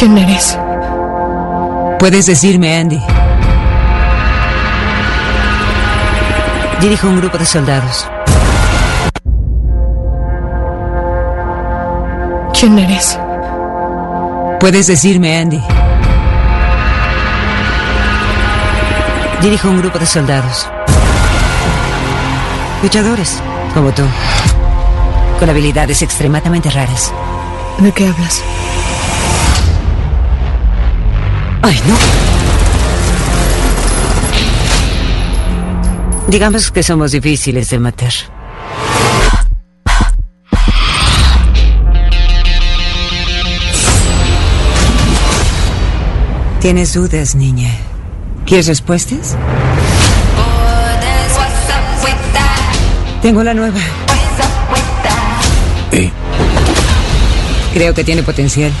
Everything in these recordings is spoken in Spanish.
¿Quién eres? Puedes decirme, Andy. Dirijo un grupo de soldados. ¿Quién eres? Puedes decirme, Andy. Dirijo un grupo de soldados. Luchadores, como tú. Con habilidades extremadamente raras. ¿De qué hablas? Ay, no. Digamos que somos difíciles de matar. ¿Tienes dudas, niña? ¿Quieres respuestas? Tengo la nueva. ¿Eh? Creo que tiene potencial.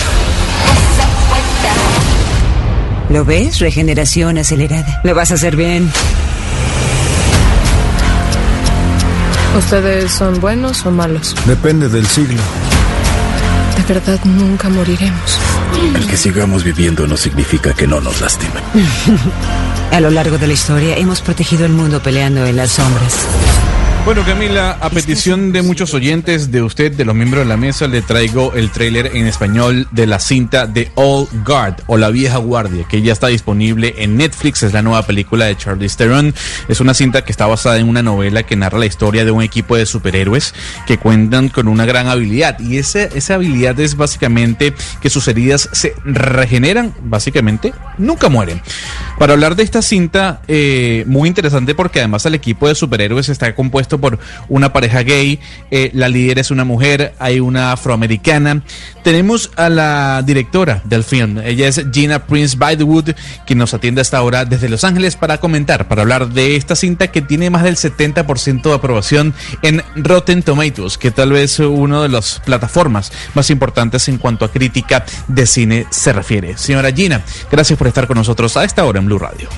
¿Lo ves? Regeneración acelerada. Lo vas a hacer bien. ¿Ustedes son buenos o malos? Depende del siglo. De verdad nunca moriremos. El que sigamos viviendo no significa que no nos lastimen. A lo largo de la historia hemos protegido el mundo peleando en las sombras. Bueno, Camila, a petición de muchos oyentes, de usted, de los miembros de la mesa, le traigo el tráiler en español de la cinta de All Guard o La Vieja Guardia, que ya está disponible en Netflix. Es la nueva película de Charlie Theron. Es una cinta que está basada en una novela que narra la historia de un equipo de superhéroes que cuentan con una gran habilidad. Y esa, esa habilidad es básicamente que sus heridas se regeneran, básicamente, nunca mueren. Para hablar de esta cinta, eh, muy interesante porque además el equipo de superhéroes está compuesto por una pareja gay, eh, la líder es una mujer, hay una afroamericana. Tenemos a la directora del film, ella es Gina Prince Bythewood, quien nos atiende hasta ahora desde Los Ángeles para comentar, para hablar de esta cinta que tiene más del 70% de aprobación en Rotten Tomatoes, que tal vez una de las plataformas más importantes en cuanto a crítica de cine se refiere. Señora Gina, gracias por estar con nosotros a esta hora en Blue Radio.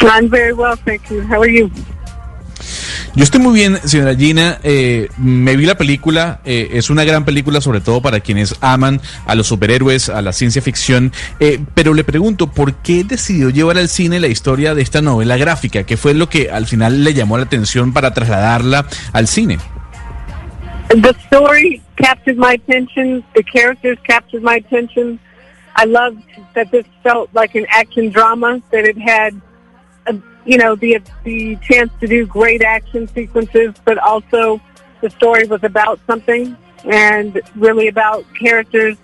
I'm very well, thank you. How are you? Yo estoy muy bien, señora Gina. Eh, me vi la película. eh, es una gran película, sobre todo para quienes aman a los superhéroes, a la ciencia ficción. Eh, pero le pregunto, ¿por qué decidió llevar al cine la historia de esta novela gráfica? ¿Qué fue lo que al final le llamó la atención para trasladarla al cine? The story captured my attention. The characters captured my attention. I loved that this felt like an action drama. That it had, you know, the the chance to do great action sequences, but also the story was about something and really about characters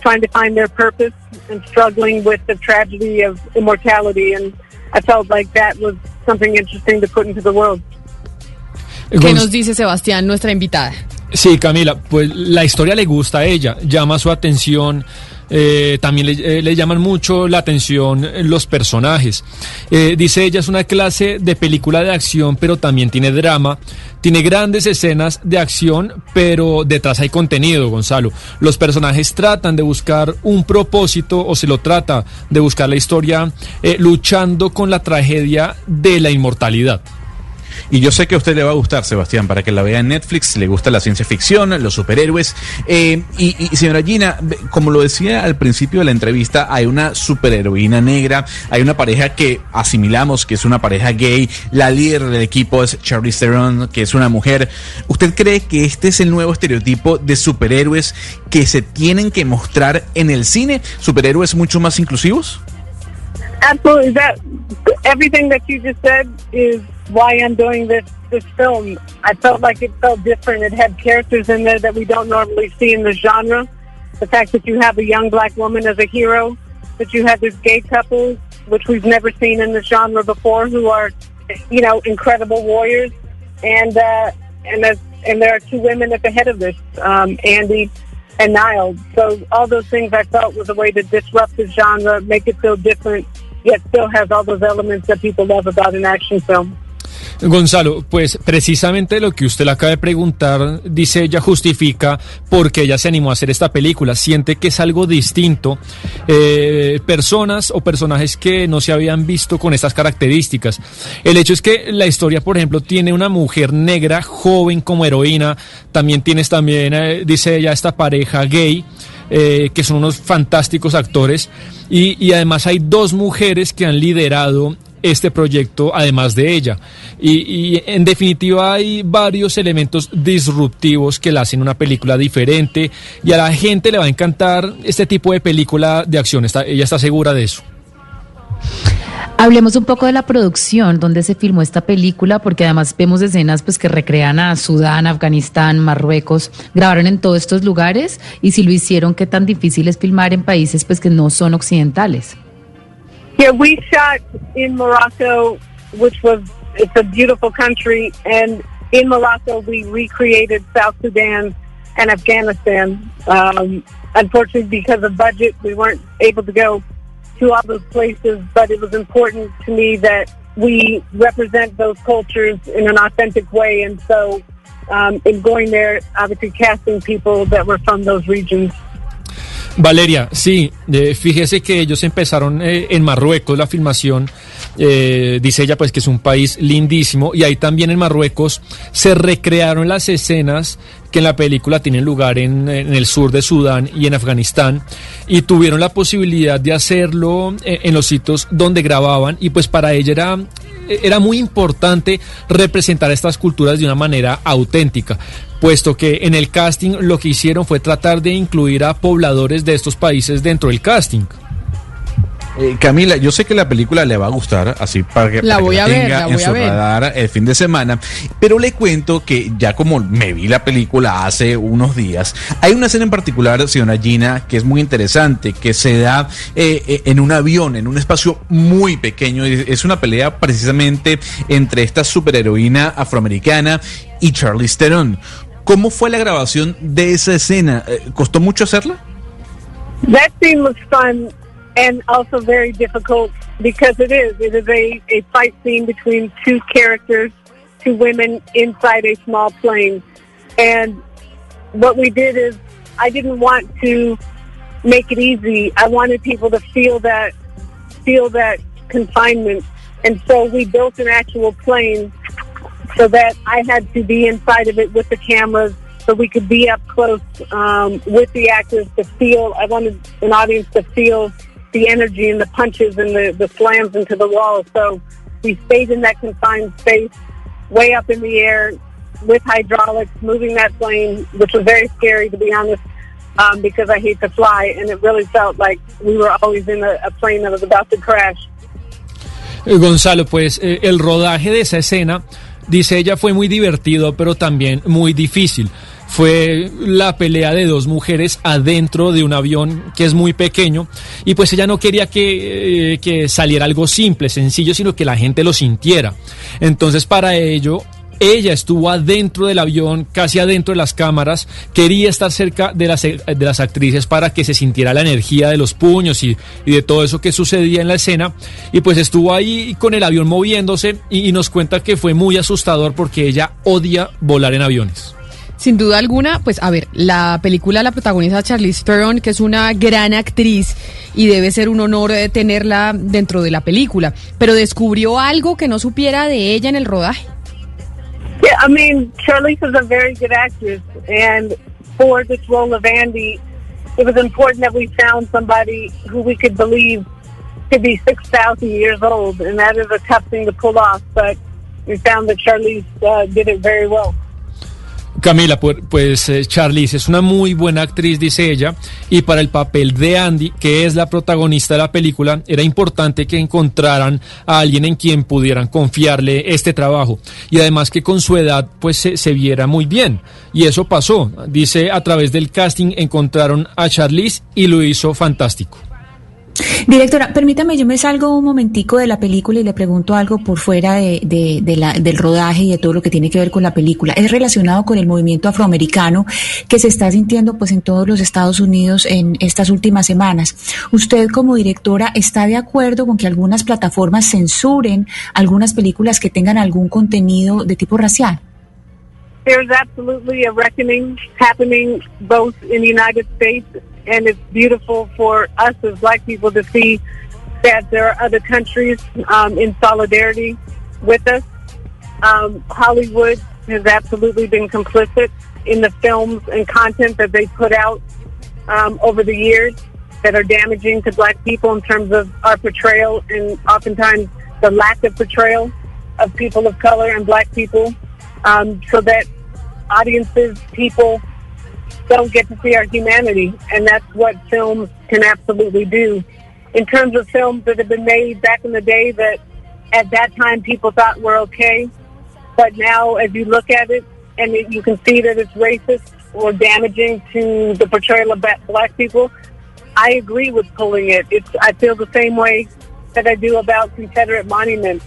trying to find their purpose and struggling with the tragedy of immortality. And I felt like that was something interesting to put into the world. ¿Qué nos dice Sebastián, nuestra invitada? Sí, Camila, pues la historia le gusta a ella, llama su atención, eh, también le, eh, le llaman mucho la atención los personajes. Eh, dice ella es una clase de película de acción, pero también tiene drama, tiene grandes escenas de acción, pero detrás hay contenido, Gonzalo. Los personajes tratan de buscar un propósito o se lo trata de buscar la historia luchando con la tragedia de la inmortalidad. Y yo sé que a usted le va a gustar, Sebastián, para que la vea en Netflix. Le gusta la ciencia ficción, los superhéroes. Eh, y, señora Gina, como lo decía al principio de la entrevista, hay una superheroína negra, hay una pareja que asimilamos que es una pareja gay. La líder del equipo es Charlize Theron, que es una mujer. ¿Usted cree que este es el nuevo estereotipo de superhéroes que se tienen que mostrar en el cine? ¿Superhéroes mucho más inclusivos? Absolutely. That everything that you just said is why I'm doing this this film. I felt like it felt different. It had characters in there that we don't normally see in the genre. The fact that you have a young black woman as a hero, that you have this gay couple, which we've never seen in the genre before, who are, you know, incredible warriors, and uh, and as, and there are two women at the head of this, um, Andy and Niall. So all those things I felt was a way to disrupt the genre, make it feel different, yet still has all those elements that people love about an action film. Gonzalo, pues precisamente lo que usted le acaba de preguntar, dice ella, justifica por qué ella se animó a hacer esta película. Siente que es algo distinto. Eh, personas o personajes que no se habían visto con estas características. El hecho es que la historia, por ejemplo, tiene una mujer negra joven como heroína. También tienes también, eh, dice ella, esta pareja gay. eh, que son unos fantásticos actores. Y, y además hay dos mujeres que han liderado este proyecto además de ella. Y, en definitiva hay varios elementos disruptivos que la hacen una película diferente y a la gente le va a encantar este tipo de película de acción. Está, ella está segura de eso. Hablemos un poco de la producción, donde se filmó esta película, porque además vemos escenas pues que recrean a Sudán, Afganistán, Marruecos. Grabaron en todos estos lugares y si lo hicieron, qué tan difícil es filmar en países pues que no son occidentales. Yeah, we shot in Morocco, which was it's a beautiful country, and in Morocco we recreated South Sudan and Afghanistan. Um, unfortunately, because of budget, we weren't able to go to all those places, but it was important to me that we represent those cultures in an authentic way, and so um, in going there, obviously casting people that were from those regions. Valeria, sí, eh, fíjese que ellos empezaron eh, en Marruecos la filmación, eh, dice ella pues que es un país lindísimo y ahí también en Marruecos se recrearon las escenas que en la película tienen lugar en, el sur de Sudán y en Afganistán y tuvieron la posibilidad de hacerlo eh, en los sitios donde grababan y pues para ella era era muy importante representar estas culturas de una manera auténtica, puesto que en el casting lo que hicieron fue tratar de incluir a pobladores de estos países dentro del casting. Eh, Camila, yo sé que la película le va a gustar, así para que La para que a ver, tenga la en voy a su ver. radar el fin de semana, pero le cuento que ya como me vi la película hace unos días, hay una escena en particular, señora Gina, que es muy interesante, que se da eh, eh, en un avión, en un espacio muy pequeño, y es una pelea precisamente entre esta superheroína afroamericana y Charlize Theron. ¿Cómo fue la grabación de esa escena? Eh, ¿Costó mucho hacerla? That scene was fun and also very difficult because it is. It is a, a fight scene between two characters, two women inside a small plane. And what we did is I didn't want to make it easy. I wanted people to feel that feel that confinement. And so we built an actual plane so that I had to be inside of it with the cameras so we could be up close um, with the actors to feel. I wanted an audience to feel the energy and the punches and the, the slams into the wall. So we stayed in that confined space, way up in the air, with hydraulics, moving that plane, which was very scary to be honest, um, because I hate to fly, and it really felt like we were always in a, a plane that was about to crash. Gonzalo, pues eh, el rodaje de esa escena, dice ella, fue muy divertido, pero también muy difícil. Fue la pelea de dos mujeres adentro de un avión que es muy pequeño y pues ella no quería que, eh, que saliera algo simple, sencillo, sino que la gente lo sintiera. Entonces para ello ella estuvo adentro del avión, casi adentro de las cámaras, quería estar cerca de las, de las actrices para que se sintiera la energía de los puños y, y de todo eso que sucedía en la escena. Y pues estuvo ahí con el avión moviéndose y, y nos cuenta que fue muy asustador porque ella odia volar en aviones. Sin duda alguna, pues a ver, la película la protagoniza Charlize Theron, que es una gran actriz y debe ser un honor eh, tenerla dentro de la película. Pero descubrió algo que no supiera de ella en el rodaje. Yeah, I mean, Charlize is a very good actress, and for this role of Andy, it was important that we found somebody who we could believe to be 6,000 years old, and that is a tough thing to pull off, but we found that Charlize uh, did it very well. Camila, pu- pues eh, Charlize es una muy buena actriz, dice ella, y para el papel de Andy, que es la protagonista de la película, era importante que encontraran a alguien en quien pudieran confiarle este trabajo, y además que con su edad pues se, se viera muy bien, y eso pasó. Dice, a través del casting encontraron a Charlize y lo hizo fantástico. Directora, permítame, yo me salgo un momentico de la película y le pregunto algo por fuera de, de- de la- del rodaje y de todo lo que tiene que ver con la película. Es relacionado con el movimiento afroamericano que se está sintiendo pues en todos los Estados Unidos en estas últimas semanas. Usted como directora está de acuerdo con que algunas plataformas censuren algunas películas que tengan algún contenido de tipo racial? There's absolutely a reckoning happening both in the United States, and it's beautiful for us as black people to see that there are other countries um, in solidarity with us. Um, Hollywood has absolutely been complicit in the films and content that they put out. um, over the years that are damaging to black people in terms of our portrayal and oftentimes the lack of portrayal of people of color and black people um, so that audiences, people don't get to see our humanity. And that's what film can absolutely do. In terms of films that have been made back in the day that at that time people thought were okay, but now as you look at it and it, you can see that it's racist or damaging to the portrayal of black people, I agree with pulling it. It's I feel the same way that I do about Confederate monuments.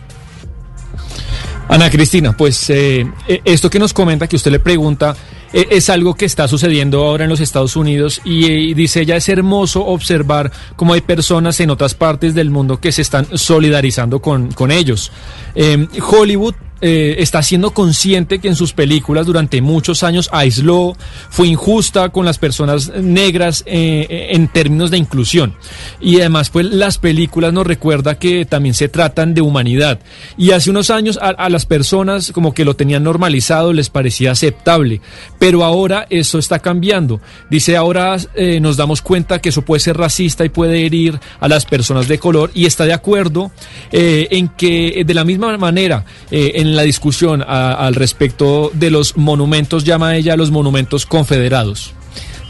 Ana Cristina, pues eh, esto que nos comenta, que usted le pregunta, es algo que está sucediendo ahora en los Estados Unidos y, eh, dice ella, es hermoso observar cómo hay personas en otras partes del mundo que se están solidarizando con, con ellos. Eh, Hollywood eh, está siendo consciente que en sus películas durante muchos años aisló, fue injusta con las personas negras eh, eh, en términos de inclusión. Y además, pues las películas nos recuerda que también se tratan de humanidad. Y hace unos años a, las personas como que lo tenían normalizado, les parecía aceptable. Pero ahora eso está cambiando. Dice, ahora nos damos cuenta que eso puede ser racista y puede herir a las personas de color y está de acuerdo en que de la misma manera eh, en la discusión a- al respecto de los monumentos, llama ella los monumentos confederados.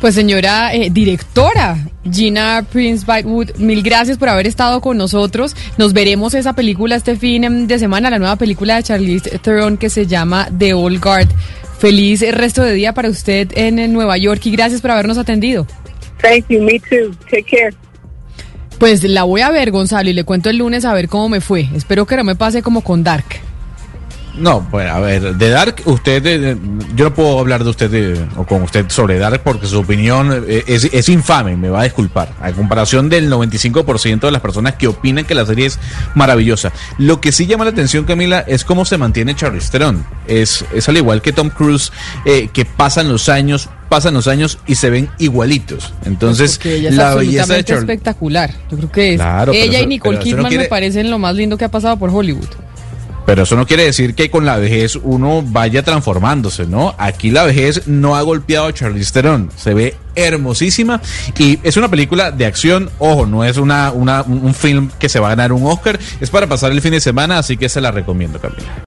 Pues señora eh, directora Gina Prince Bytewood, mil gracias por haber estado con nosotros. Nos veremos esa película este fin em, de semana, la nueva película de Charlize Theron que se llama The Old Guard. Feliz resto de día para usted en, en Nueva York y gracias por habernos atendido. Thank you. Me too. Take care. Pues la voy a ver, Gonzalo, y le cuento el lunes a ver cómo me fue. Espero que no me pase como con Dark. No, bueno, a ver, de Dark, usted, eh, yo no puedo hablar de usted eh, o con usted sobre Dark porque su opinión eh, es, es infame, me va a disculpar, a comparación del 95% de las personas que opinan que la serie es maravillosa. Lo que sí llama la atención, Camila, es cómo se mantiene Charlize Theron. Es, es al igual que Tom Cruise, eh, que pasan los años, pasan los años y se ven igualitos. Entonces, ella es la belleza de Charlize... espectacular. Yo creo que es Claro, ella eso- y Nicole no Kidman quiere- me parecen lo más lindo que ha pasado por Hollywood. Pero eso no quiere decir que con la vejez uno vaya transformándose, ¿no? Aquí la vejez no ha golpeado a Charlize Theron. Se ve hermosísima y es una película de acción. Ojo, no es una, una, un film que se va a ganar un Oscar. Es para pasar el fin de semana, así que se la recomiendo, Camila.